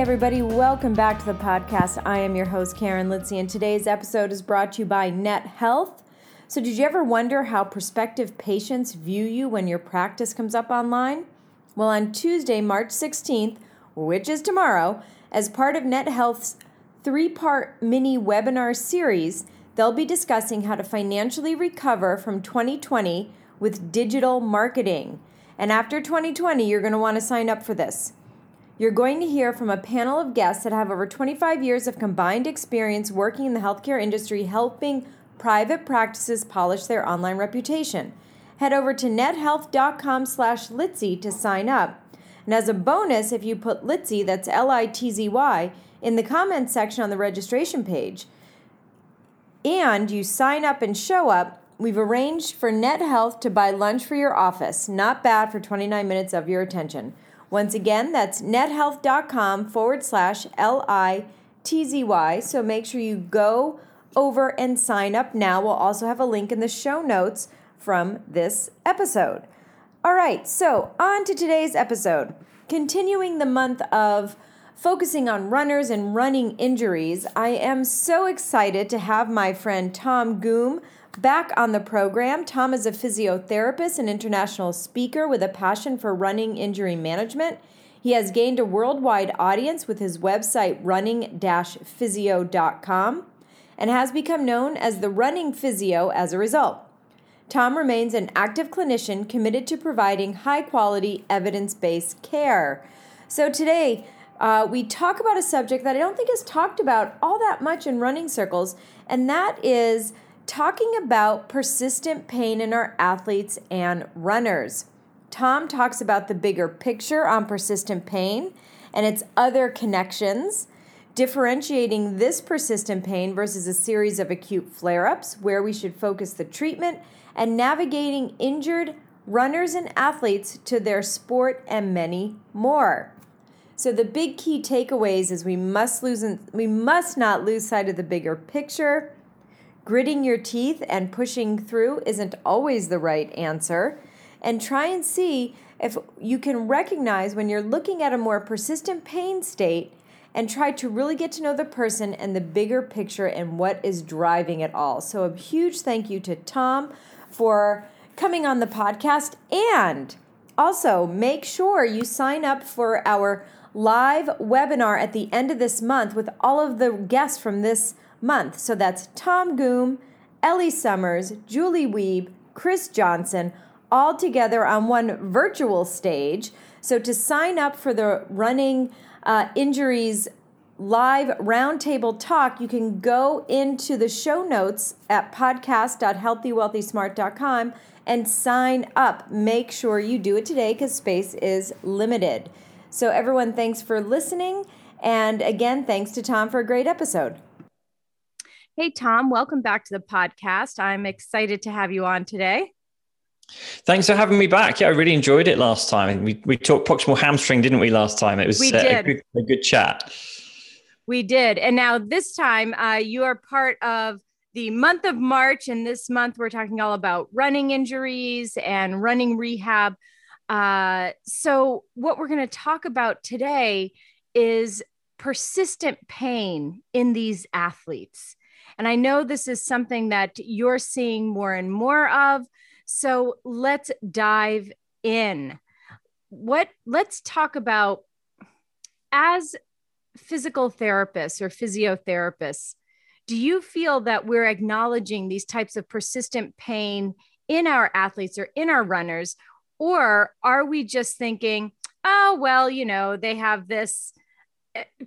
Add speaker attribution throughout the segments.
Speaker 1: Everybody, welcome back to the podcast. I am your host, Karen Litzy, and today's episode is brought to you by Net Health. So, did you ever wonder how prospective patients view you when your practice comes up online? Well, on Tuesday, March 16th, which is tomorrow, as part of Net Health's three part mini webinar series, they'll be discussing how to financially recover from 2020 with digital marketing. And after 2020, you're going to want to sign up for this. You're going to hear from a panel of guests that have over 25 years of combined experience working in the healthcare industry, helping private practices polish their online reputation. Head over to nethealth.com slash Litzy to sign up. And as a bonus, if you put Litzy, that's L-I-T-Z-Y, in the comments section on the registration page, and you sign up and show up, we've arranged for Net Health to buy lunch for your office. Not bad for 29 minutes of your attention. Once again, that's nethealth.com forward slash L I T Z Y. So make sure you go over and sign up now. We'll also have a link in the show notes from this episode. All right, so on to today's episode. Continuing the month of focusing on runners and running injuries, I am so excited to have my friend Tom Goom Back on the program, Tom is a physiotherapist and international speaker with a passion for running injury management. He has gained a worldwide audience with his website running physio.com and has become known as the running physio as a result. Tom remains an active clinician committed to providing high quality, evidence based care. So today, uh, we talk about a subject that I don't think is talked about all that much in running circles, and that is talking about persistent pain in our athletes and runners. Tom talks about the bigger picture on persistent pain and its other connections, differentiating this persistent pain versus a series of acute flare ups, where we should focus the treatment, and navigating injured runners and athletes to their sport and many more. So the big key takeaways is we must lose we must not lose sight of the bigger picture Gritting your teeth and pushing through isn't always the right answer. And try and see if you can recognize when you're looking at a more persistent pain state and try to really get to know the person and the bigger picture and what is driving it all. So, a huge thank you to Tom for coming on the podcast. And also, make sure you sign up for our live webinar at the end of this month with all of the guests from this month. So that's Tom Goom, Ellie Somers, Julie Wiebe, Chris Johnson, all together on one virtual stage. So to sign up for the running uh, injuries live roundtable talk, you can go into the show notes at podcast.healthywealthysmart.com and sign up. Make sure you do it today because space is limited. So, everyone, thanks for listening. And again, thanks to Tom for a great episode. Hey, Tom, welcome back to the podcast. I'm excited to have you on today.
Speaker 2: Thanks for having me back. Yeah, I really enjoyed it last time. We, we talked proximal hamstring, didn't we, last time? It was. Uh, a, good, a good chat.
Speaker 1: We did. And now this time, uh, you are part of the month of March. And this month, we're talking all about running injuries and running rehab. Uh, so, what we're going to talk about today is persistent pain in these athletes. And I know this is something that you're seeing more and more of. So let's dive in. What let's talk about as physical therapists or physiotherapists, do you feel that we're acknowledging these types of persistent pain in our athletes or in our runners? Or are we just thinking, oh, well, you know, they have this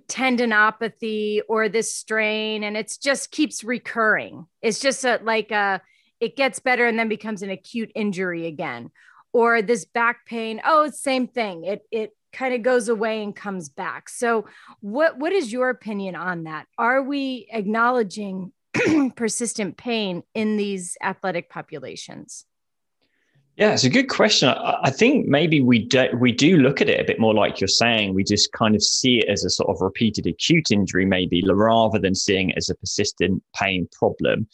Speaker 1: tendinopathy or this strain and it just keeps recurring it's just a, like a it gets better and then becomes an acute injury again or this back pain oh it's same thing it it
Speaker 3: kind of goes away and comes back. So, what what is your opinion on that? Are we acknowledging persistent pain in these athletic populations?
Speaker 2: Yeah, it's a good question. I think maybe we do we do look at it a bit more like you're saying. We just kind of see it as a sort of repeated acute injury, maybe rather than seeing it as a persistent pain problem.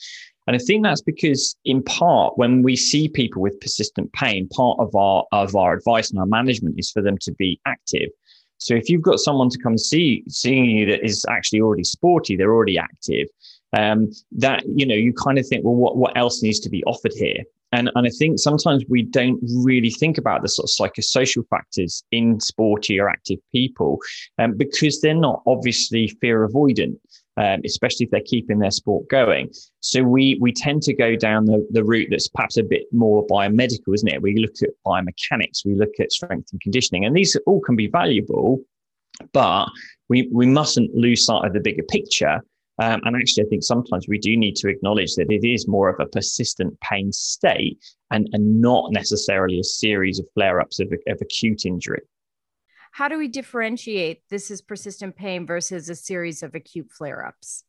Speaker 2: And I think that's because, in part, when we see people with persistent pain, part of our of our advice and our management is for them to be active. So if you've got someone to come see seeing you that is actually already sporty, they're already active. Um, that you know, you kind of think, well, what what else needs to be offered here? And, and I think sometimes we don't really think about the sort of psychosocial factors in sporty or active people um, because they're not obviously fear avoidant. Um, especially if they're keeping their sport going. So we we tend to go down the, the route that's perhaps a bit more biomedical, isn't it? We look at biomechanics, we look at strength and conditioning, and these all can be valuable, but we we mustn't lose sight of the bigger picture um, and actually, I think sometimes we do need to acknowledge that it is more of a persistent pain state and, and not necessarily a series of flare ups of, of acute injury.
Speaker 3: How do we differentiate this is persistent pain versus a series of acute flare ups?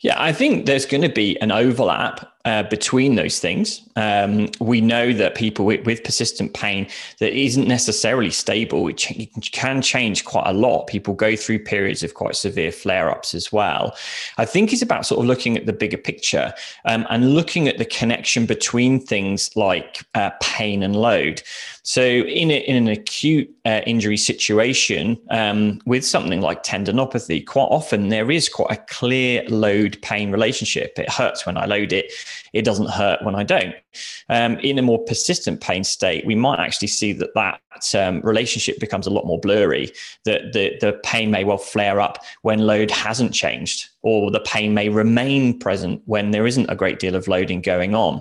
Speaker 2: Yeah, I think there's going to be an overlap uh, between those things. Um, we know that people with, with, persistent pain that isn't necessarily stable, it ch- can change quite a lot. People go through periods of quite severe flare ups as well. I think it's about sort of looking at the bigger picture um, and looking at the connection between things like uh, pain and load. So, in, a, in an acute uh, injury situation um, with something like tendinopathy, quite often there is quite a clear load pain relationship. It hurts when I load it it doesn't hurt when I don't. Um, in a more persistent pain state, we might actually see that that um, relationship becomes a lot more blurry. That the, the pain may well flare up when load hasn't changed, or the pain may remain present when there isn't a great deal of loading going on.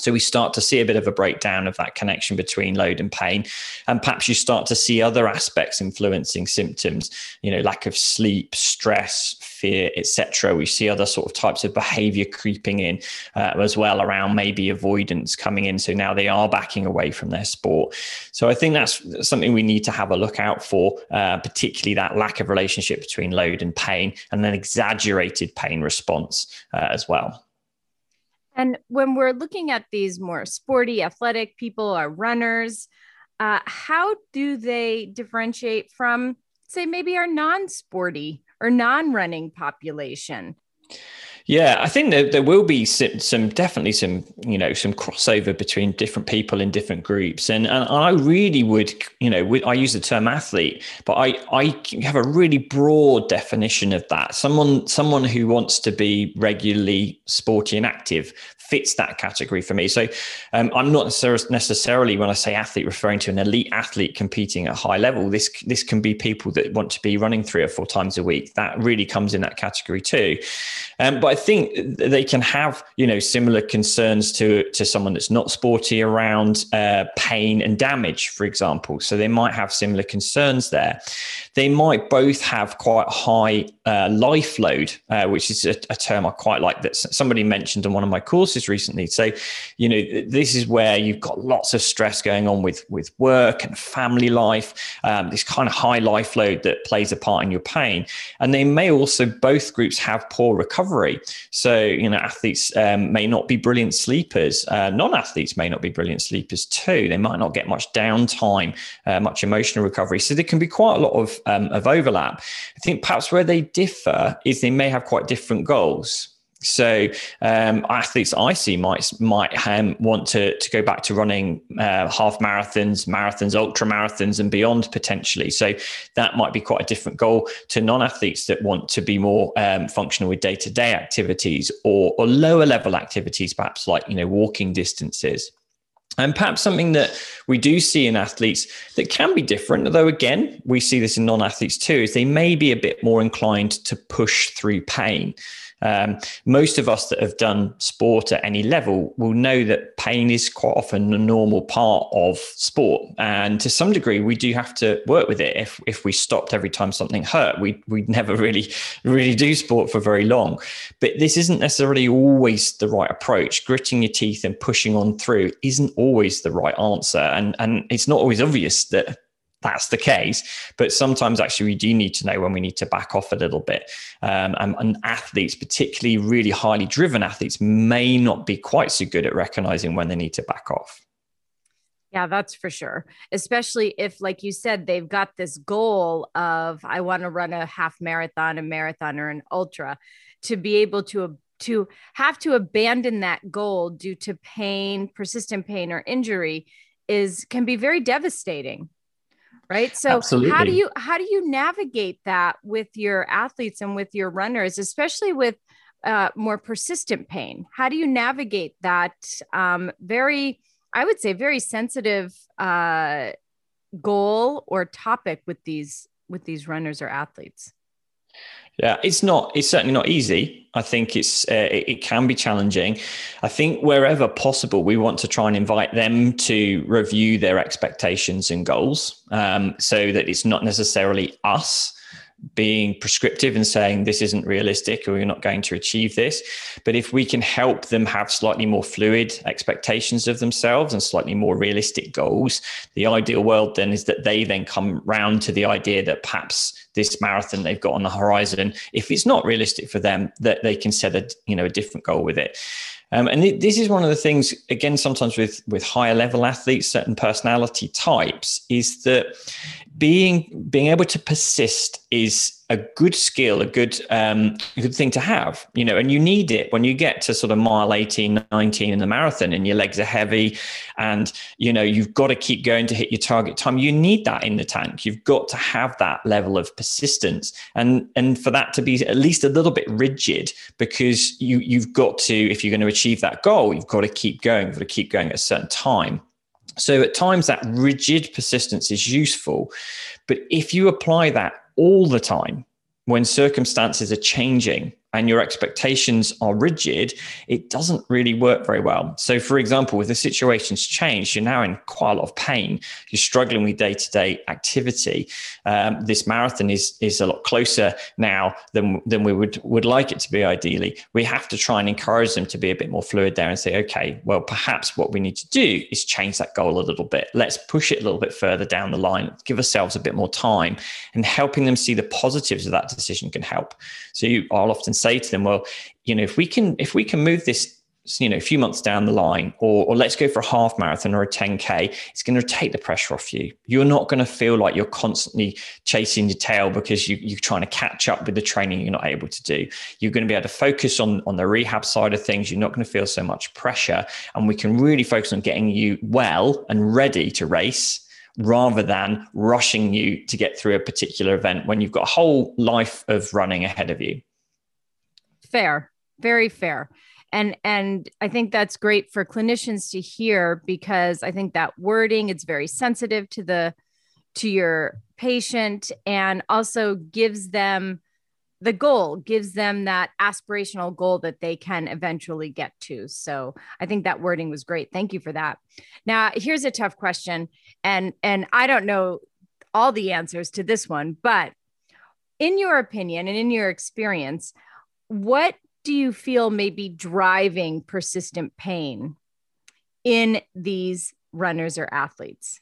Speaker 2: So we start to see a bit of a breakdown of that connection between load and pain. And perhaps you start to see other aspects influencing symptoms, you know, lack of sleep, stress, fear, etc. We see other sort of types of behavior creeping in uh, as well around maybe avoidance coming in. So now they are backing away from their sport. So I think that's something we need to have a look out for, uh, particularly that lack of relationship between load and pain and then exaggerated pain response uh, as well.
Speaker 3: And when we're looking at these more sporty, athletic people, our runners, uh, how do they differentiate from, say, maybe our non sporty or non running population?
Speaker 2: Yeah, I think there, there will be some, some, definitely some you know some crossover between different people in different groups, and and I really would you know I use the term athlete, but I I have a really broad definition of that. Someone someone who wants to be regularly sporty and active fits that category for me. So um, I'm not necessarily when I say athlete referring to an elite athlete competing at high level. This this can be people that want to be running three or four times a week. That really comes in that category too. Um, but I think they can have you know similar concerns to to someone that's not sporty around uh, pain and damage, for example. So they might have similar concerns there. They might both have quite high uh, life load, uh, which is a, a term I quite like that somebody mentioned on one of my courses courses recently. So, you know, this is where you've got lots of stress going on with with work and family life, um, this kind of high life load that plays a part in your pain. And they may also both groups have poor recovery. So, you know, athletes um, may not be brilliant sleepers. Uh, non-athletes may not be brilliant sleepers too. They might not get much downtime, uh, much emotional recovery. So there can be quite a lot of um, of overlap. I think perhaps where they differ is they may have quite different goals. So um, athletes I see might might um, want to to go back to running uh, half marathons, marathons, ultra marathons, and beyond potentially. So that might be quite a different goal to non-athletes that want to be more um, functional with day to day activities or or lower level activities, perhaps like you know walking distances. And perhaps something that we do see in athletes that can be different, though again, we see this in non athletes too, is they may be a bit more inclined to push through pain. Um, most of us that have done sport at any level will know that pain is quite often a normal part of sport, and to some degree, we do have to work with it. If if we stopped every time something hurt, we we'd never really really do sport for very long. But this isn't necessarily always the right approach. Gritting your teeth and pushing on through isn't always the right answer, and and it's not always obvious that that's the case. But sometimes actually we do need to know when we need to back off a little bit. Um, and, and, athletes, particularly really highly driven athletes, may not be quite so good at recognizing when they need to back off.
Speaker 3: Yeah, that's for sure. Especially if, like you said, they've got this goal of I want to run a half marathon, a marathon, or an ultra, to be able to to have to abandon that goal due to pain, persistent pain, or injury is can be very devastating right? So Absolutely. how do you how do you navigate that with your athletes and with your runners especially with uh, more persistent pain? How do you navigate that um, very i would say very sensitive uh, goal or topic with these with these runners or athletes
Speaker 2: yeah, it's not. It's certainly not easy. I think it's uh, it, it, can be challenging. I think wherever possible, we want to try and invite them to review their expectations and goals, um, so that it's not necessarily us being prescriptive and saying this isn't realistic or you're not going to achieve this. But if we can help them have slightly more fluid expectations of themselves and slightly more realistic goals, the ideal world then is that they then come round to the idea that perhaps this marathon they've got on the horizon, if it's not realistic for them, that they can set a you know a different goal with it. Um, and th- this is one of the things, again, sometimes with with higher level athletes, certain personality types, is that being being able to persist is a good skill, a good um, good thing to have, you know, and you need it when you get to sort of mile 18, 19 in the marathon and your legs are heavy and, you know, you've got to keep going to hit your target time. You need that in the tank. You've got to have that level of persistence and, and for that to be at least a little bit rigid because you, you've got to, if you're going to achieve that goal, you've got to keep going, you've got to keep going at a certain time. So at times that rigid persistence is useful. But if you apply that all the time, when circumstances are changing and your expectations are rigid, it doesn't really work very well. So, for example, if the situation's changed, you're now in quite a lot of pain, you're struggling with day to day activity. Um, this marathon is, is a lot closer now than, than we would, would like it to be ideally. We have to try and encourage them to be a bit more fluid there and say, okay, well, perhaps what we need to do is change that goal a little bit. Let's push it a little bit further down the line, give ourselves a bit more time, and helping them see the positives of that decision can help. So, you, I'll often say to them, well, you know, if we can if we can move this you know a few months down the line or, or let's go for a half marathon or a 10k it's going to take the pressure off you. You're not going to feel like you're constantly chasing your tail because you, you're trying to catch up with the training you're not able to do. You're going to be able to focus on on the rehab side of things. You're not going to feel so much pressure. And we can really focus on getting you well and ready to race rather than rushing you to get through a particular event when you've got a whole life of running ahead of you
Speaker 3: fair very fair. And and i think that's great for clinicians to hear because i think that wording it's very sensitive to the to your patient and also gives them the goal gives them that aspirational goal that they can eventually get to. So i think that wording was great. Thank you for that. Now here's a tough question and and i don't know all the answers to this one but in your opinion and in your experience what do you feel may be driving persistent pain in these runners or athletes?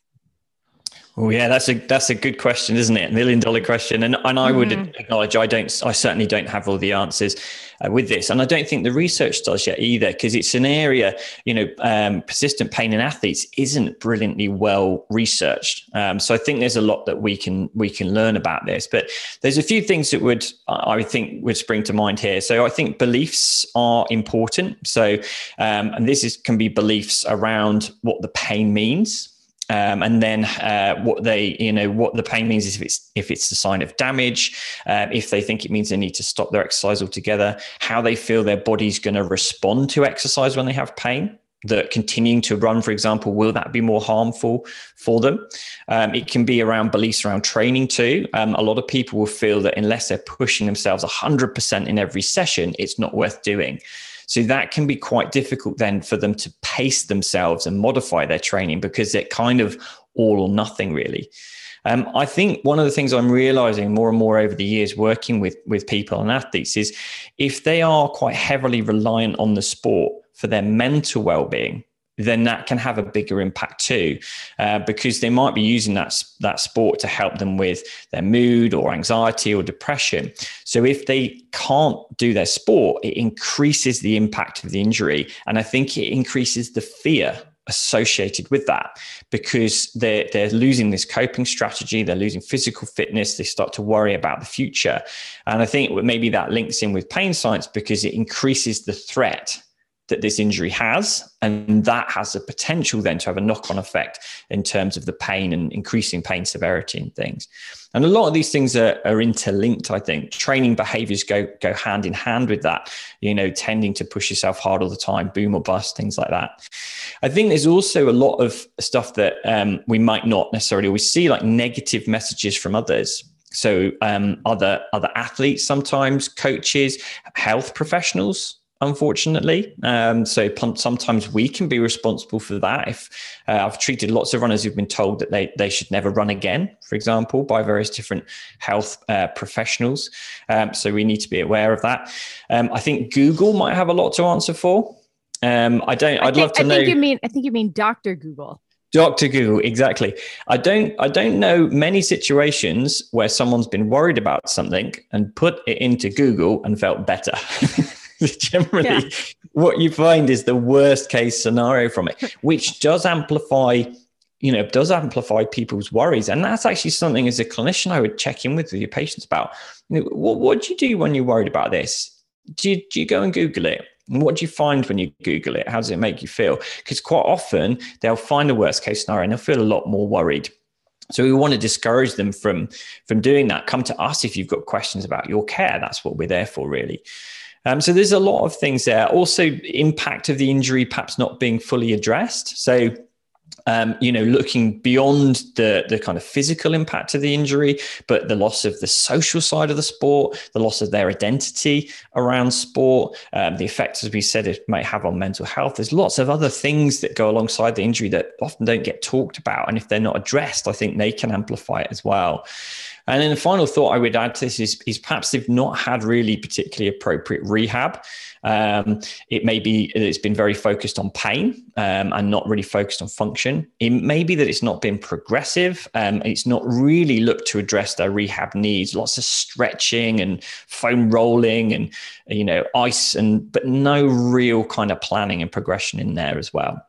Speaker 2: Oh yeah, that's a that's a good question, isn't it? Million dollar question, and and I would mm-hmm. acknowledge I don't, I certainly don't have all the answers uh, with this, and I don't think the research does yet either, because it's an area, you know, um, persistent pain in athletes isn't brilliantly well researched. Um, so I think there's a lot that we can we can learn about this, but there's a few things that would I think would spring to mind here. So I think beliefs are important. So um, and this is can be beliefs around what the pain means um, and then uh, what they you know what the pain means is if it's if it's a sign of damage uh, if they think it means they need to stop their exercise altogether how they feel their body's going to respond to exercise when they have pain that continuing to run for example will that be more harmful for them? Um, it can be around beliefs around training too. Um, a lot of people will feel that unless they're pushing themselves 100% in every session it's not worth doing so that can be quite difficult then for them to pace themselves and modify their training because they're kind of all or nothing really. Um, I think one of the things I'm realizing more and more over the years working with with people and athletes is if they are quite heavily reliant on the sport for their mental well-being, then that can have a bigger impact too, uh, because they might be using that that sport to help them with their mood or anxiety or depression. So if they can't do their sport, it increases the impact of the injury, and I think it increases the fear associated with that because they're, they're losing this coping strategy they're losing physical fitness they start to worry about the future and i think maybe that links in with pain science because it increases the threat that this injury has. And that has a potential then to have a knock on effect in terms of the pain and increasing pain severity and things. And a lot of these things are, are interlinked, I think. Training behaviors go, go hand in hand with that, you know, tending to push yourself hard all the time, boom or bust, things like that. I think there's also a lot of stuff that um, we might not necessarily always see, like negative messages from others so um, other other athletes sometimes coaches health professionals unfortunately. Um, so sometimes we can be responsible for that. If uh, I've treated lots of runners who've been told that they, they should never run again, for example, by various different health uh, professionals. Um, so we need to be aware of that. Um, I think Google might have a lot to answer for. Um, I don't. I'd
Speaker 3: think,
Speaker 2: love to
Speaker 3: I
Speaker 2: know.
Speaker 3: Think you mean I think you mean Doctor Google.
Speaker 2: Dr. Google, exactly. I don't I don't know many situations where someone's been worried about something and put it into Google and felt better. generally yeah. what you find is the worst case scenario from it, which does amplify, you know, does amplify people's worries. And that's actually something as a clinician I would check in with your patients about. You know, what, what do you do when you're worried about this? Do you, do you go and Google it? And what do you find when you Google it? How does it make you feel? Because quite often they'll find the worst case scenario and they'll feel a lot more worried. So we want to discourage them from from doing that. Come to us if you've got questions about your care. That's what we're there for, really. Um, so there's a lot of things there. Also, impact of the injury perhaps not being fully addressed. So um, you know, looking beyond the the kind of physical impact of the injury, but the loss of the social side of the sport, the loss of their identity around sport, um, the effects, as we said, it might have on mental health. There's lots of other things that go alongside the injury that often don't get talked about, and if they're not addressed, I think they can amplify it as well. And then the final thought I would add to this is, is perhaps they've not had really particularly appropriate rehab. Um, it may be that it's been very focused on pain um, and not really focused on function. It may be that it's not been progressive. Um, it's not really looked to address their rehab needs. Lots of stretching and foam rolling and you know ice and but no real kind of planning and progression in there as well.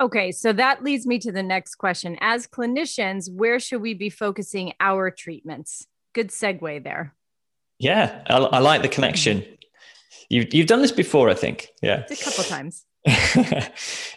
Speaker 3: Okay, so that leads me to the next question. As clinicians, where should we be focusing our treatments? Good segue there.
Speaker 2: Yeah, I, I like the connection. You've you've done this before, I think. Yeah,
Speaker 3: a couple times.
Speaker 2: uh,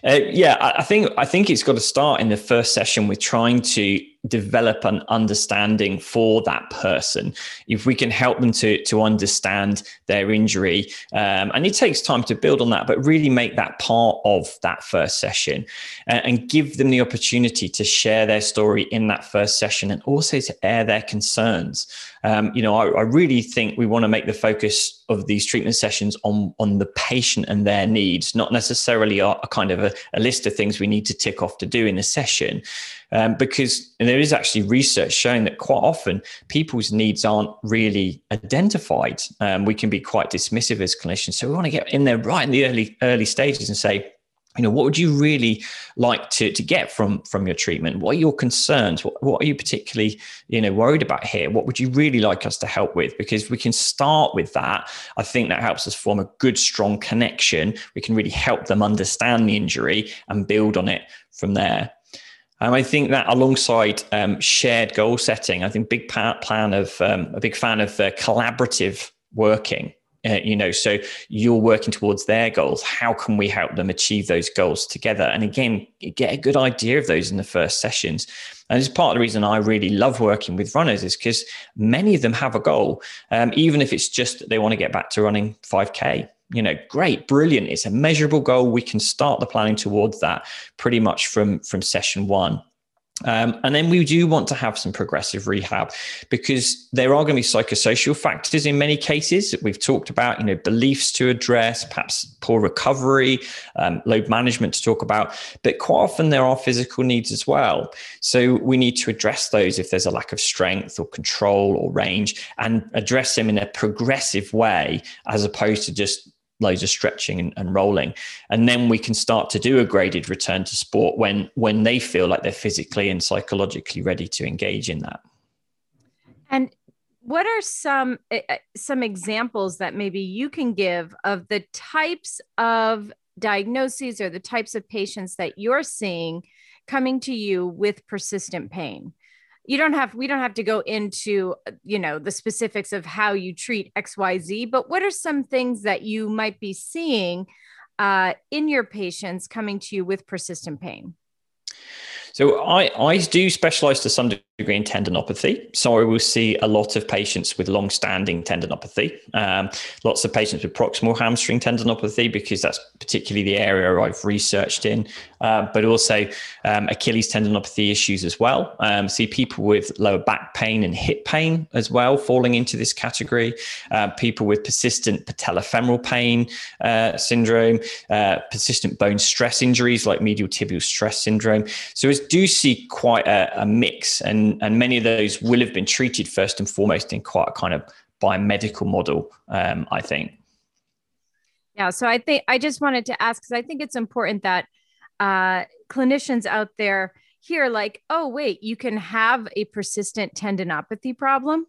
Speaker 2: yeah, I, I think I think it's got to start in the first session with trying to develop an understanding for that person. If we can help them to to understand their injury um, and it takes time to build on that but really make that part of that first session and, and give them the opportunity to share their story in that first session and also to air their concerns. Um, you know I, I really think we want to make the focus of these treatment sessions on on the patient and their needs not necessarily a, a kind of a, a list of things we need to tick off to do in a session um, because there is actually research showing that quite often people's needs aren't really identified. Um, we can be quite dismissive as clinicians, so we want to get in there right in the early early stages and say, you know what would you really like to, to get from from your treatment? What are your concerns? What, what are you particularly you know worried about here? What would you really like us to help with? Because we can start with that. I think that helps us form a good strong connection. We can really help them understand the injury and build on it from there um, I think that alongside um, shared goal setting, I think big plan of um, a big fan of uh, collaborative working. Uh, you know, so you're working towards their goals. How can we help them achieve those goals together? And again, get a good idea of those in the first sessions. And it's part of the reason I really love working with runners is because many of them have a goal, um, even if it's just that they want to get back to running 5K you know great brilliant it's a measurable goal we can start the planning towards that pretty much from from session one um, and then we do want to have some progressive rehab because there are going to be psychosocial factors in many cases that we've talked about, you know, beliefs to address, perhaps poor recovery, um, load management to talk about, but quite often there are physical needs as well. So we need to address those if there's a lack of strength or control or range and address them in a progressive way as opposed to just loads of stretching and, and, rolling. And then we can start to do a graded return to sport when when they feel like they're physically and psychologically ready to engage in that.
Speaker 3: And what are some uh, some examples that maybe you can give of the types of diagnoses or the types of patients that you're seeing coming to you with persistent pain you don't have we don't have to go into you know the specifics of how you treat xyz but what are some things that you might be seeing uh, in your patients coming to you with persistent pain?
Speaker 2: So I, I do specialize to some degree in tendinopathy. So I will see a lot of patients with long-standing tendinopathy, um, lots of patients with proximal hamstring tendinopathy because that's particularly the area I've researched in, uh, but also um, Achilles tendinopathy issues as well. Um, see people with lower back pain and hip pain as well falling into this category. Uh, people with persistent patellofemoral pain uh, syndrome, uh, persistent bone stress injuries like medial tibial stress syndrome. So we do see quite a, a mix and and many of those will have been treated first and foremost in quite a kind of biomedical model, um, I think.
Speaker 3: Yeah, so I think I just wanted to ask because I think it's important that uh, clinicians out there hear, like, oh, wait, you can have a persistent tendinopathy problem.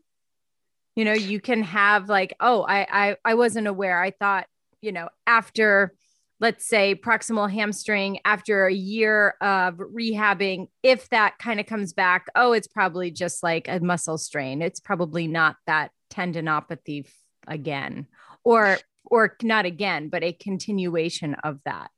Speaker 3: You know, you can have like, oh, I I, I wasn't aware. I thought, you know, after let's say proximal hamstring after a year of rehabbing if that kind of comes back oh it's probably just like a muscle strain. It's probably not that tendinopathy again or or not again but a continuation of that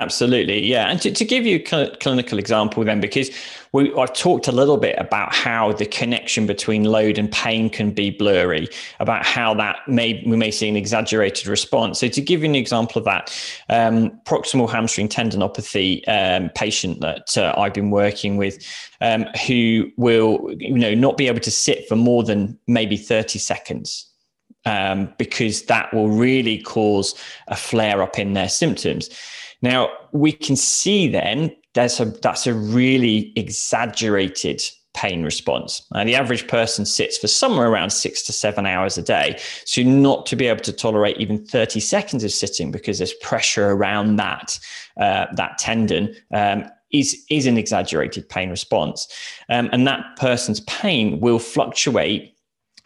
Speaker 2: Absolutely, yeah. And to, to give you a clinical example, then, because we, I've talked a little bit about how the connection between load and pain can be blurry, about how that may we may see an exaggerated response. So, to give you an example of that, um, proximal hamstring tendinopathy um, patient that uh, I've been working with, um, who will you know not be able to sit for more than maybe thirty seconds um, because that will really cause a flare up in their symptoms. Now we can see then that's a that's a really exaggerated pain response. Now, the average person sits for somewhere around six to seven hours a day. So, not to be able to tolerate even 30 seconds of sitting because there's pressure around that, uh, that tendon um, is, is an exaggerated pain response. Um, and that person's pain will fluctuate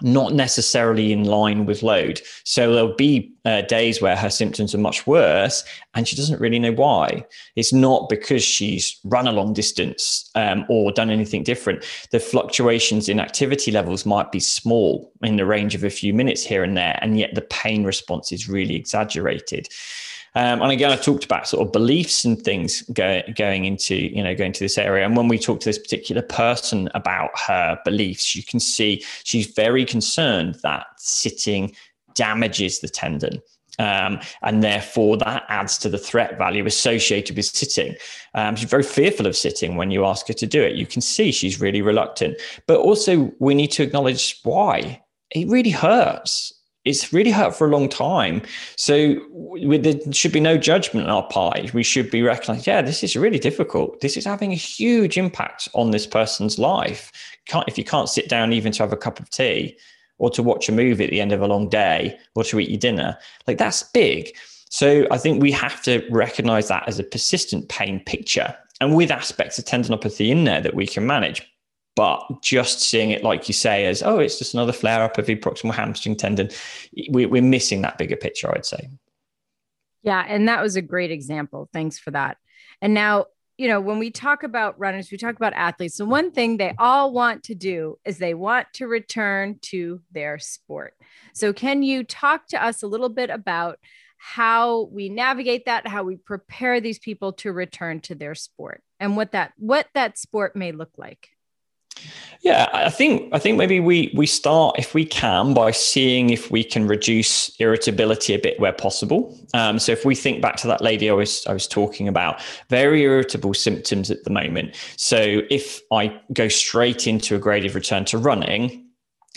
Speaker 2: not necessarily in line with load. So there'll be uh, days where her symptoms are much worse and she doesn't really know why. It's not because she's run a long distance um, or done anything different. The fluctuations in activity levels might be small in the range of a few minutes here and there, and yet the pain response is really exaggerated. Um, and again, I talked about sort of beliefs and things go, going into, you know, going to this area. And when we talk to this particular person about her beliefs, you can see she's very concerned that sitting damages the tendon. Um, and therefore that adds to the threat value associated with sitting. Um, she's very fearful of sitting when you ask her to do it. You can see she's really reluctant, but also we need to acknowledge why it really hurts it's really hurt for a long time. So we, there should be no judgment on our part. We should be recognizing, yeah, this is really difficult. This is having a huge impact on this person's life. Can't, if you can't sit down even to have a cup of tea or to watch a movie at the end of a long day or to eat your dinner, like that's big. So I think we have to recognize that as a persistent pain picture and with aspects of tendinopathy in there that we can manage. But just seeing it, like you say, as oh, it's just another flare up of the proximal hamstring tendon, we, we're missing that bigger picture, I'd say.
Speaker 3: Yeah, and that was a great example. Thanks for that. And now, you know, when we talk about runners, we talk about athletes. So one thing they all want to do is they want to return to their sport. So can you talk to us a little bit about how we navigate that, how we prepare these people to return to their sport and what that what that sport may look like?
Speaker 2: Yeah, I think I think maybe we we start if we can by seeing if we can reduce irritability a bit where possible. Um, so if we think back to that lady I was I was talking about, very irritable symptoms at the moment. So if I go straight into a graded return to running,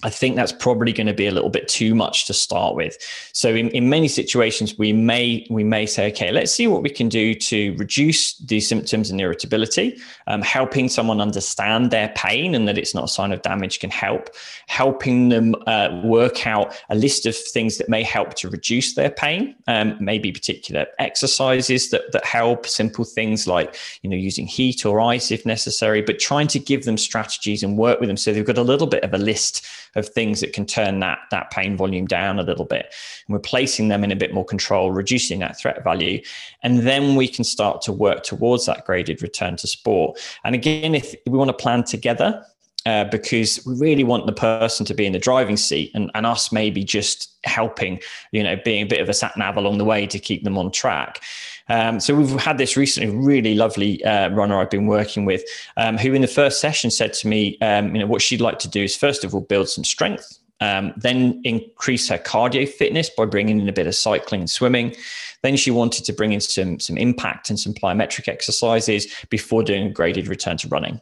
Speaker 2: I think that's probably going to be a little bit too much to start with. So in, in many situations, we may we may say, okay, let's see what we can do to reduce these symptoms and irritability. Um, helping someone understand their pain and that it's not a sign of damage can help. Helping them uh, work out a list of things that may help to reduce their pain. Um, maybe particular exercises that that help. Simple things like you know using heat or ice if necessary, but trying to give them strategies and work with them so they've got a little bit of a list of things that can turn that that pain volume down a little bit. And we're placing them in a bit more control reducing that threat value. And then we can start to work towards that graded return to sport. And again if we want to plan together uh, because we really want the person to be in the driving seat and, and us maybe just helping, you know, being a bit of a sat nav along the way to keep them on track. Um, so we've had this recently, really lovely uh, runner I've been working with, um, who in the first session said to me, um, you know, what she'd like to do is first of all build some strength. Um, then increase her cardio fitness by bringing in a bit of cycling and swimming. Then she wanted to bring in some some impact and some plyometric exercises before doing a graded return to running.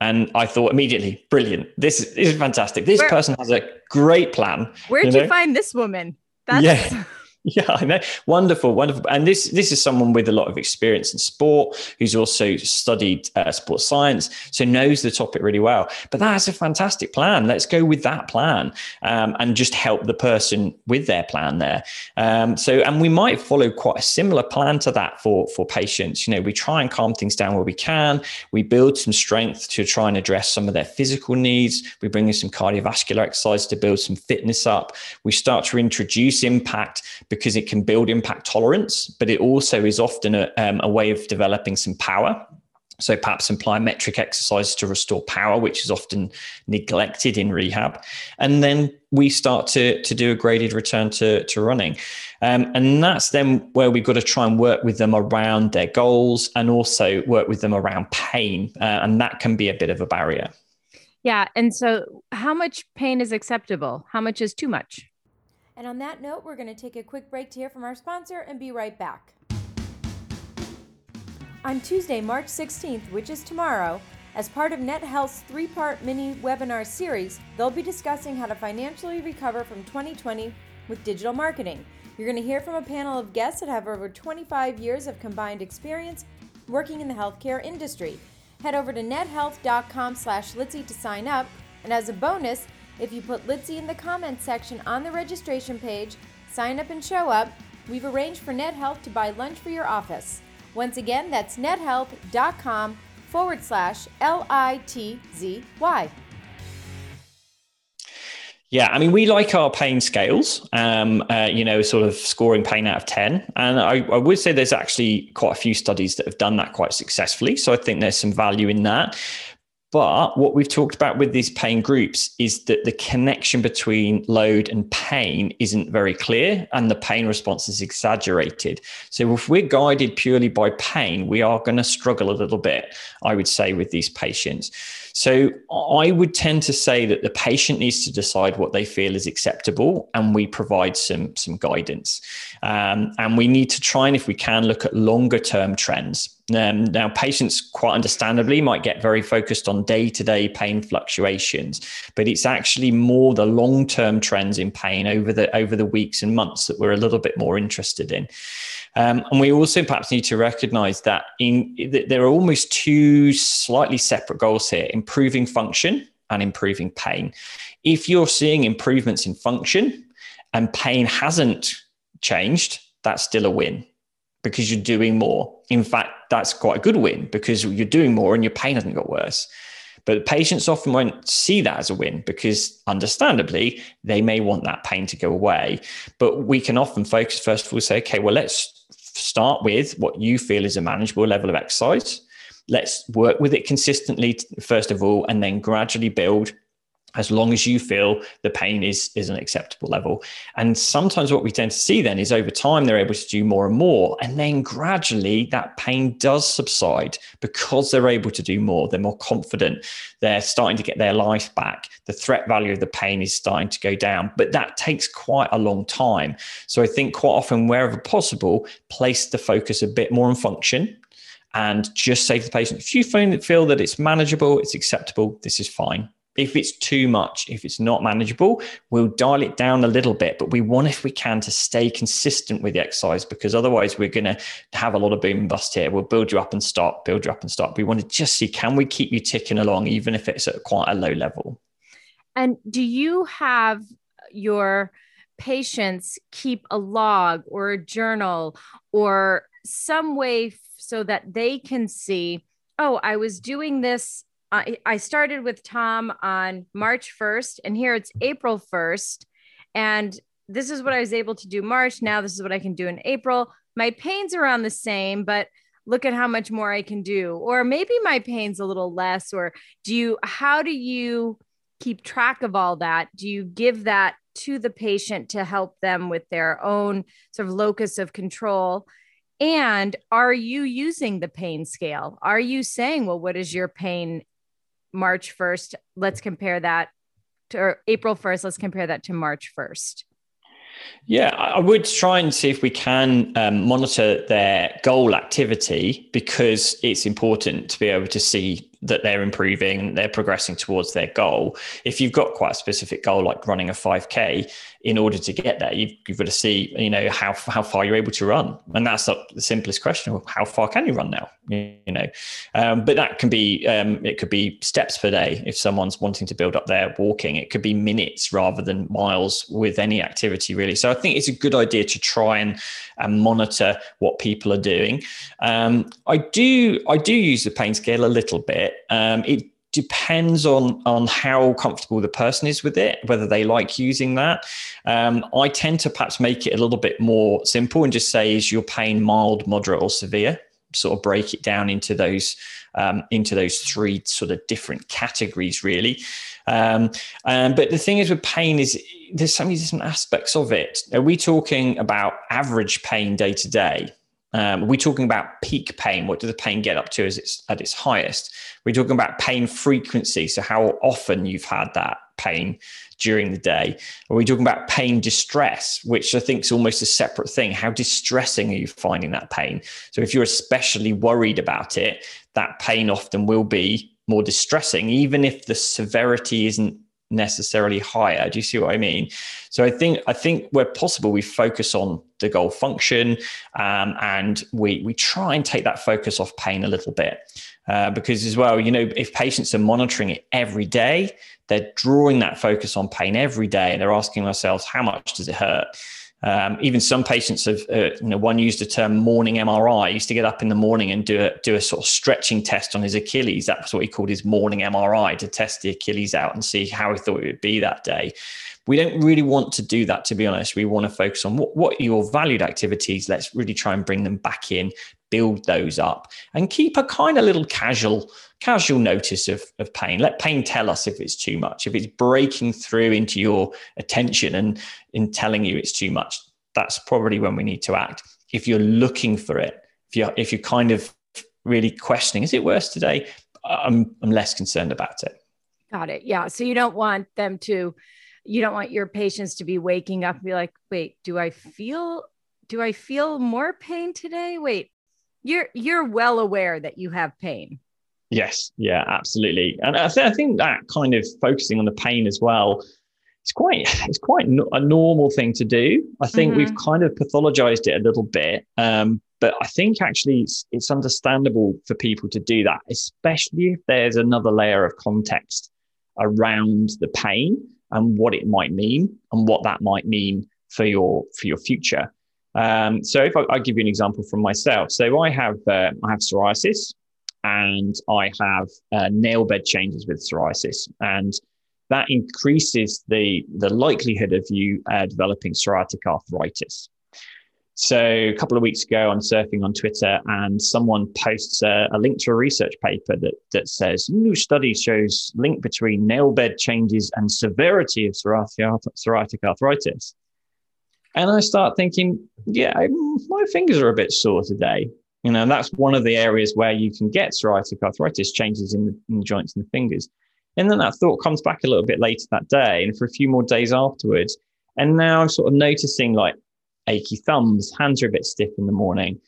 Speaker 2: And I thought immediately, brilliant. This, this is fantastic. This Where, person has a great plan.
Speaker 3: Where'd you, know? you find this woman? That's
Speaker 2: yeah. Yeah, I know. Wonderful, wonderful. And this this is someone with a lot of experience in sport, who's also studied uh, sports science, so knows the topic really well. But that's a fantastic plan. Let's go with that plan um, and just help the person with their plan there. Um, so, and we might follow quite a similar plan to that for for patients. You know, we try and calm things down where we can. We build some strength to try and address some of their physical needs. We bring in some cardiovascular exercise to build some fitness up. We start to introduce impact because it can build impact tolerance, but it also is often a, um, a way of developing some power. So perhaps plyometric exercises to restore power, which is often neglected in rehab. And then we start to, to do a graded return to, to running. Um, and that's then where we've got to try and work with them around their goals and also work with them around pain. Uh, and that can be a bit of a barrier.
Speaker 3: Yeah. And so, how much pain is acceptable? How much is too much? And on that note, we're going to take a quick break to hear from our sponsor and be right back. On Tuesday, March 16th, which is tomorrow, as part of NetHealth's three part mini webinar series, they'll be discussing how to financially recover from 2020 with digital marketing. You're going to hear from a panel of guests that have over 25 years of combined experience working in the healthcare industry. Head over to nethealth.com slash Litzy to sign up, and as a bonus, if you put Litzy in the comments section on the registration page, sign up and show up, we've arranged for NetHealth to buy lunch for your office. Once again, that's nethealth.com forward slash L I T Z Y.
Speaker 2: Yeah, I mean, we like our pain scales, um, uh, you know, sort of scoring pain out of 10. And I, I, would say there's actually quite a few studies that have done that quite successfully. So I think there's some value in that. But what we've talked about with these pain groups is that the connection between load and pain isn't very clear and the pain response is exaggerated. So if we're guided purely by pain, we are going to struggle a little bit, I would say, with these patients. So I would tend to say that the patient needs to decide what they feel is acceptable, and we provide some some guidance. Um, and we need to try and, if we can, look at longer term trends. Um, now, patients quite understandably might get very focused on day to day pain fluctuations, but it's actually more the long term trends in pain over the over the weeks and months that we're a little bit more interested in. Um, and we also perhaps need to recognize that in that there are almost two slightly separate goals here improving function and improving pain. If you're seeing improvements in function and pain hasn't changed, that's still a win because you're doing more. In fact, that's quite a good win because you're doing more and your pain hasn't got worse. But patients often won't see that as a win because, understandably, they may want that pain to go away. But we can often focus, first of all, say, okay, well, let's start with what you feel is a manageable level of exercise. Let's work with it consistently, first of all, and then gradually build as long as you feel the pain is is an acceptable level. And sometimes what we tend to see then is over time they're able to do more and more and then gradually that pain does subside. Because they're able to do more they're more confident they're starting to get their life back the threat value of the pain is starting to go down. But that takes quite a long time. So i think quite often wherever possible place the focus a bit more on function and just say to the patient. If you feel that it's manageable it's acceptable this is fine If it's too much, if it's not manageable, we'll dial it down a little bit. But we want, if we can, to stay consistent with the exercise because otherwise we're going to have a lot of boom and bust here. We'll build you up and stop, build you up and stop. We want to just see can we keep you ticking along, even if it's at quite a low level.
Speaker 3: And do you have your patients keep a log or a journal or some way so that they can see, oh, I was doing this. I, I started with Tom on March 1st, and here it's April 1st. And this is what I was able to do March. Now this is what I can do in April. My pain's around the same, but look at how much more I can do. Or maybe my pain's a little less. Or do you, how do you keep track of all that? Do you give that to the patient to help them with their own sort of locus of control? And are you using the pain scale? Are you saying, well, what is your pain March 1st? Let's compare that to April 1st. Let's compare that to March 1st.
Speaker 2: Yeah, I would try and see if we can um, monitor their goal activity because it's important to be able to see that they're improving, they're progressing towards their goal. If you've got quite a specific goal, like running a 5K, in order to get there, you've, you've got to see, you know, how how far you're able to run, and that's not the simplest question: how far can you run now? You, know, um, but that can be um, it could be steps per day if someone's wanting to build up their walking. It could be minutes rather than miles with any activity really. So I think it's a good idea to try and, and monitor what people are doing. Um, I do I do use the pain scale a little bit. Um, it depends on on how comfortable the person is with it whether they like using that. Um, i tend to perhaps make it a little bit more simple and just say is your pain mild moderate or severe? Sort of break it down into those um, into those three sort of different categories really. Um, um, but the thing is with pain is there's so many different aspects of it. Are we talking about average pain day to day um, are we talking about peak pain? What does the pain get up to as it's at its highest? We're talking about pain frequency, so how often you've had that pain during the day. Are we talking about pain distress, which I think is almost a separate thing? How distressing are you finding that pain? So if you're especially worried about it, that pain often will be more distressing, even if the severity isn't necessarily higher. Do you see what I mean? So I think I think where possible, we focus on the goal function, um, and we we try and take that focus off pain a little bit. Uh, because as well, you know, if patients are monitoring it every day, they're drawing that focus on pain every day, and they're asking themselves, how much does it hurt? Um, even some patients have, uh, you know, one used the term morning MRI. He used to get up in the morning and do a do a sort of stretching test on his Achilles. That was what he called his morning MRI to test the Achilles out and see how he thought it would be that day. We don't really want to do that, to be honest. We want to focus on what, what your valued activities. Let's really try and bring them back in, build those up, and keep a kind of little casual casual notice of, of pain. Let pain tell us if it's too much. If it's breaking through into your attention and in telling you it's too much, that's probably when we need to act. If you're looking for it, if you're if you're kind of really questioning, is it worse today? I'm I'm less concerned about it.
Speaker 3: Got it. Yeah. So you don't want them to, you don't want your patients to be waking up and be like, wait, do I feel do I feel more pain today? Wait, you're you're well aware that you have pain.
Speaker 2: Yes, yeah, absolutely. And I, th- I think that kind of focusing on the pain as well it's quite it's quite no- a normal thing to do. I think mm-hmm. we've kind of pathologized it a little bit, um, but I think actually it's, it's understandable for people to do that, especially if there's another layer of context around the pain and what it might mean and what that might mean for your for your future. Um, so if I, I, give you an example from myself, so I have uh, I have psoriasis and I have uh, nail bed changes with psoriasis, and that increases the the likelihood of you uh, developing psoriatic arthritis. So a couple of weeks ago, I'm surfing on Twitter, and someone posts a, a link to a research paper that that says new study shows link between nail bed changes and severity of psoriatic, psoriatic arthritis. And I start thinking, yeah, my fingers are a bit sore today. You know, that's one of the areas where you can get psoriatic arthritis changes in the, in the joints and the fingers. And then that thought comes back a little bit later that day and for a few more days afterwards. And now I'm sort of noticing like achy thumbs, hands are a bit stiff in the morning.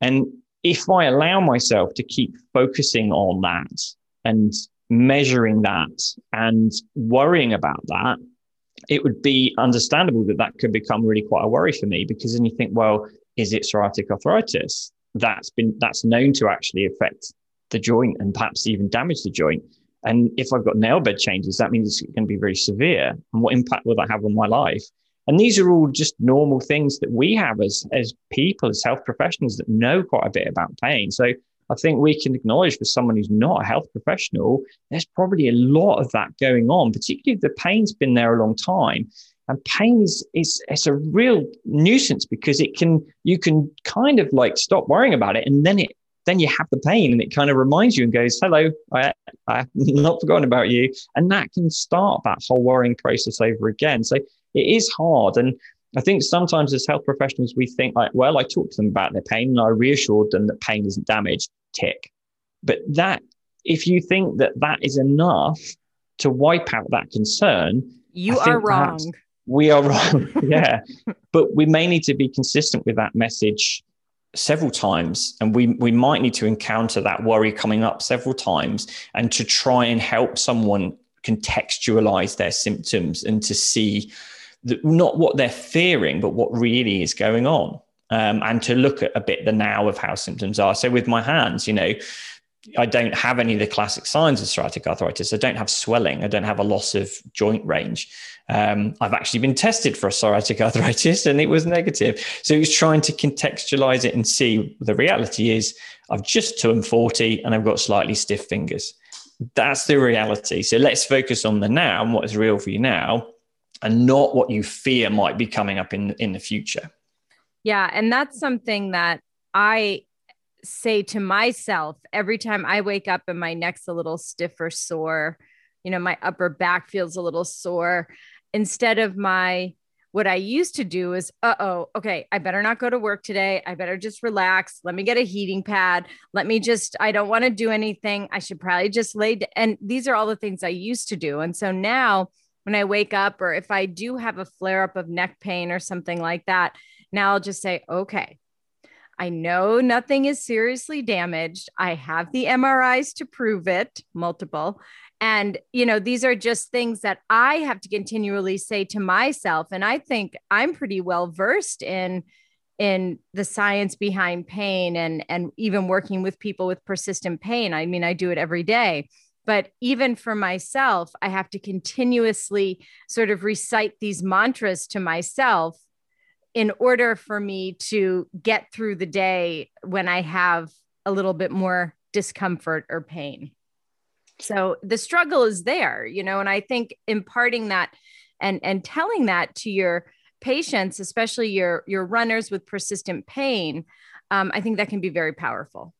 Speaker 2: And if I allow myself to keep focusing on that and measuring that and worrying about that, it would be understandable that that could become really quite a worry for me because then you think, well, is it psoriatic arthritis? That's been that's known to actually affect the joint and perhaps even damage the joint. And if I've got nail bed changes, that means it's going to be very severe. And what impact will that have on my life? And these are all just normal things that we have as, as people, as health professionals that know quite a bit about pain. So I think we can acknowledge for someone who's not a health professional, there's probably a lot of that going on, particularly if the pain's been there a long time. And pain is, is it's a real nuisance because it can you can kind of like stop worrying about it and then it then you have the pain and it kind of reminds you and goes, hello, I, I've not forgotten about you. And that can start that whole worrying process over again. So it is hard. And I think sometimes as health professionals, we think like, well, I talked to them about their pain and I reassured them that pain isn't damage, tick. But that, if you think that that is enough to wipe out that concern,
Speaker 3: you are wrong.
Speaker 2: We are wrong. yeah. but we may need to be consistent with that message several times and we we might need to encounter that worry coming up several times and to try and help someone contextualize their symptoms and to see the, not what they're fearing but what really is going on um, and to look at a bit the now of how symptoms are so with my hands you know I don't have any of the classic signs of psoriatic arthritis. I don't have swelling. I don't have a loss of joint range. Um, I've actually been tested for psoriatic arthritis and it was negative. So it was trying to contextualize it and see the reality is I've just turned 40 and I've got slightly stiff fingers. That's the reality. So let's focus on the now and what is real for you now and not what you fear might be coming up in, in the future.
Speaker 3: Yeah. And that's something that I say to myself every time I wake up and my neck's a little stiff or sore, you know, my upper back feels a little sore instead of my what I used to do is, uh oh, okay, I better not go to work today. I better just relax. Let me get a heating pad. Let me just, I don't want to do anything. I should probably just lay. D-. And these are all the things I used to do. And so now when I wake up, or if I do have a flare up of neck pain or something like that, now I'll just say, okay, I know nothing is seriously damaged. I have the MRIs to prove it, multiple. And, you know, these are just things that I have to continually say to myself. And I think I'm pretty well versed in in the science behind pain and and even working with people with persistent pain. I mean, I do it every day. But even for myself, I have to continuously sort of recite these mantras to myself in order for me to get through the day when I have a little bit more discomfort or pain. So the struggle is there, you know, and I think imparting that and and telling that to your patients, especially your your runners with persistent pain, um, I think that can be very powerful.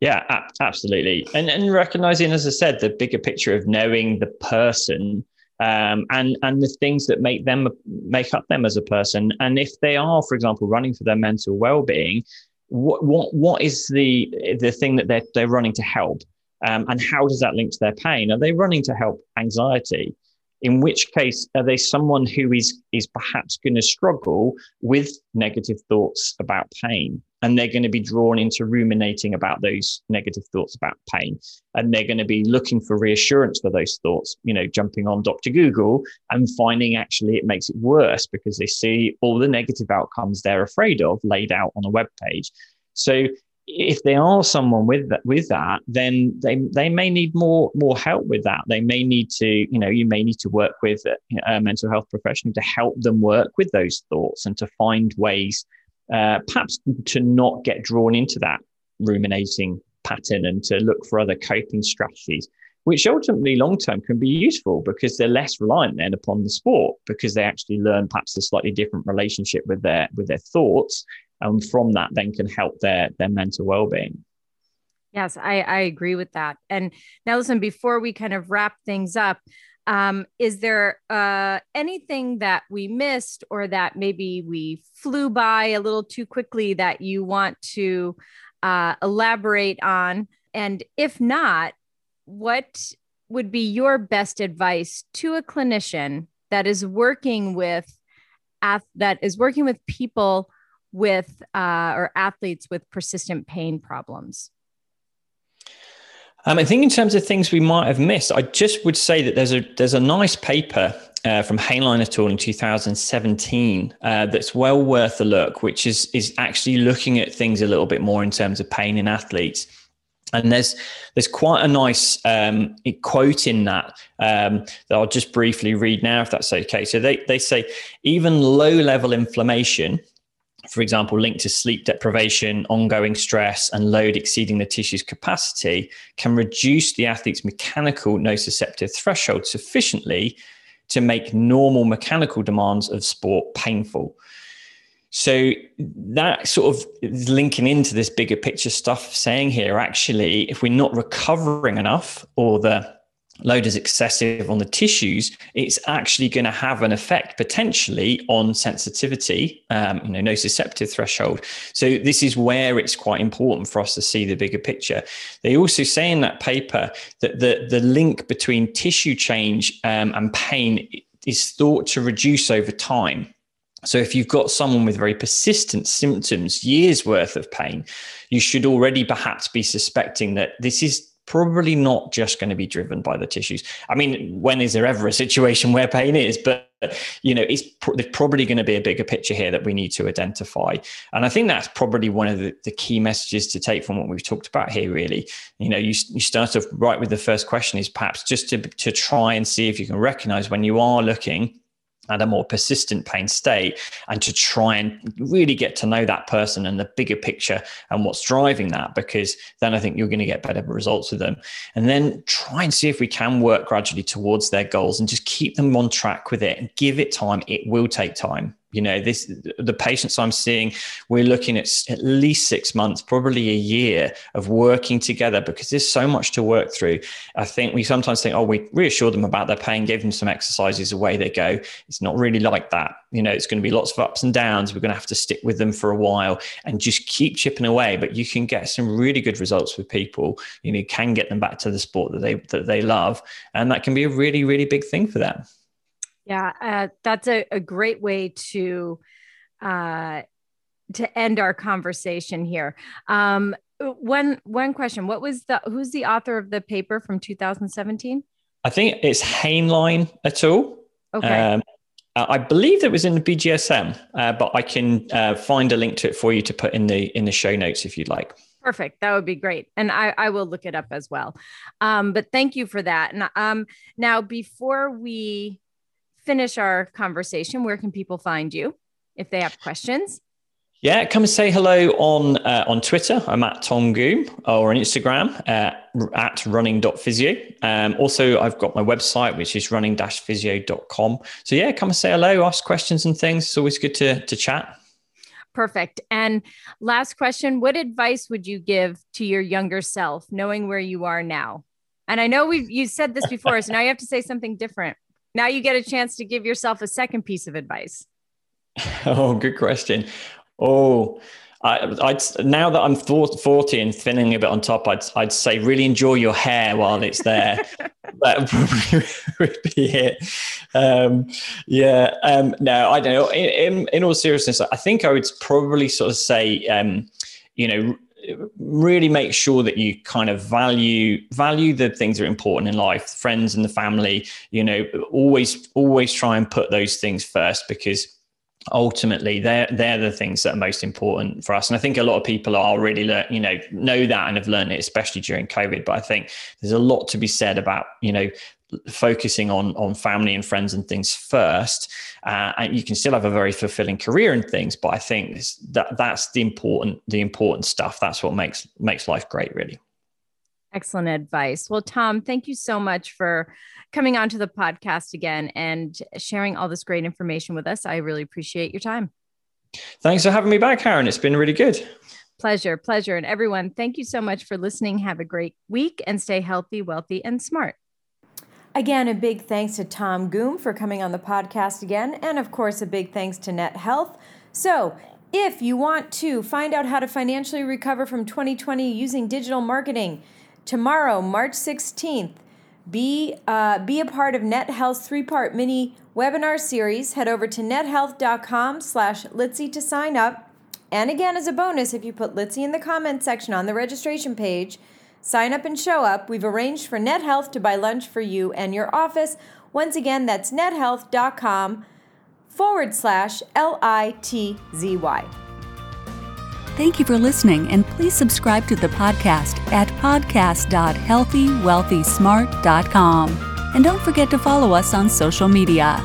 Speaker 2: Yeah, absolutely, and and recognizing, as I said, the bigger picture of knowing the person um, and and the things that make them make up them as a person. And if they are, for example, running for their mental well-being, what what what is the the thing that they're they're running to help? Um, and how does that link to their pain? Are they running to help anxiety? In which case, are they someone who is is perhaps going to struggle with negative thoughts about pain? And they're going to be drawn into ruminating about those negative thoughts about pain. And they're going to be looking for reassurance for those thoughts, you know, jumping on Dr. Google and finding actually it makes it worse because they see all the negative outcomes they're afraid of laid out on a web page. So if they are someone with that with that then they they may need more more help with that they may need to you know you may need to work with a, a mental health professional to help them work with those thoughts and to find ways uh, perhaps to not get drawn into that ruminating pattern and to look for other coping strategies which ultimately long term can be useful because they're less reliant then upon the sport because they actually learn perhaps a slightly different relationship with their with their thoughts and from that then can help their their mental well-being.
Speaker 3: Yes i i agree with that. And now listen before we kind of wrap things up um, is there uh, anything that we missed or that maybe we flew by a little too quickly that you want to uh, elaborate on and if not what would be your best advice to a clinician that is working with that is working with people with uh, or athletes with persistent pain problems?
Speaker 2: Um, I think in terms of things we might have missed, I just would say that there's a there's a nice paper uh, from Hainline et al. in 2017 uh, that's well worth a look, which is is actually looking at things a little bit more in terms of pain in athletes. And there's there's quite a nice um, quote in that um, that I'll just briefly read now, if that's okay. So they they say even low level inflammation for example, linked to sleep deprivation, ongoing stress, and load exceeding the tissue's capacity, can reduce the athlete's mechanical nociceptive threshold sufficiently to make normal mechanical demands of sport painful. So that sort of linking into this bigger picture stuff, saying here actually, if we're not recovering enough or the load is excessive on the tissues, it's actually going to have an effect potentially on sensitivity, um, you know, nociceptive threshold. So this is where it's quite important for us to see the bigger picture. They also say in that paper that the the link between tissue change um, and pain is thought to reduce over time. So if you've got someone with very persistent symptoms, years worth of pain, you should already perhaps be suspecting that this is probably not just going to be driven by the tissues. I mean, when is there ever a situation where pain is? But you know, it's pr- there's probably going to be a bigger picture here that we need to identify. And I think that's probably one of the, the key messages to take from what we've talked about here. Really, you know, you you start off right with the first question is perhaps just to to try and see if you can recognize when you are looking at a more persistent pain state and to try and really get to know that person and the bigger picture and what's driving that because then I think you're going to get better results with them. And then try and see if we can work gradually towards their goals and just keep them on track with it and give it time. It will take time you know this the patients i'm seeing we're looking at at least six months probably a year of working together because there's so much to work through. I think we sometimes think oh we reassure them about their pain gave them some exercises away they go. It's not really like that. You know it's going to be lots of ups and downs. We're going to have to stick with them for a while and just keep chipping away. But you can get some really good results with people. You know can get them back to the sport that they that they love. And that can be a really really big thing for them
Speaker 3: yeah, uh, that's a, a great way to uh, to end our conversation here. Um, one one question: What was the who's the author of the paper from 2017? I
Speaker 2: think it's Hainline et al. Okay. Um, I believe it was in the BJSM, uh, but I can uh, find a link to it for you to put in the in the show notes if you'd like.
Speaker 3: Perfect. That would be great, and I, I will look it up as well. Um, but thank you for that. And um, now, before we finish our conversation, where can people find you if they have questions?
Speaker 2: Yeah, come and say hello on uh, on Twitter. I'm at Tom Goom or on Instagram uh, at running.physio. Um, also, I've got my website, which is running-physio.com. So yeah, come and say hello, ask questions and things. It's always good to, to chat.
Speaker 3: Perfect. And last question, what advice would you give to your younger self, knowing where you are now? And I know we've you said this before, so now you have to say something different. Now you get a chance to give yourself a second piece of advice.
Speaker 2: Oh, good question. Oh, I, I'd now that I'm 40 and thinning a bit on top, I'd I'd say really enjoy your hair while it's there. that probably would be it. Um, yeah. Um, no, I don't know. In, in, in all seriousness, I think I would probably sort of say, um, you know, really make sure that you kind of value value the things that are important in life friends and the family you know always always try and put those things first because ultimately they're they're the things that are most important for us. And i think a lot of people are really learn you know know that and have learned it especially during covid. But i think there's a lot to be said about you know focusing on on family and friends and things first uh, and you can still have a very fulfilling career and things but i think that that's the important the important stuff. That's what makes makes life great really.
Speaker 3: Excellent advice. Well tom thank you so much for coming onto the podcast again and sharing all this great information with us. I really appreciate your time.
Speaker 2: Thanks for having me back karen. It's been really good.
Speaker 3: Pleasure pleasure. And everyone thank you so much for listening. Have a great week and stay healthy wealthy and smart Again, a big thanks to Tom Goom for coming on the podcast again, and of course, a big thanks to Net Health. So, if you want to find out how to financially recover from 2020 using digital marketing, tomorrow, March 16th, be, uh, be a part of Net Health's three-part mini webinar series. Head over to nethealth.com slash Litzy to sign up. And again, as a bonus, if you put Litzy in the comments section on the registration page,
Speaker 1: Sign up and show up. We've arranged for Net Health to buy lunch for you and your office. Once again, that's nethealth.com forward slash L I T Z Y.
Speaker 4: Thank you for listening, and please subscribe to the podcast at podcast.healthywealthysmart.com. And don't forget to follow us on social media.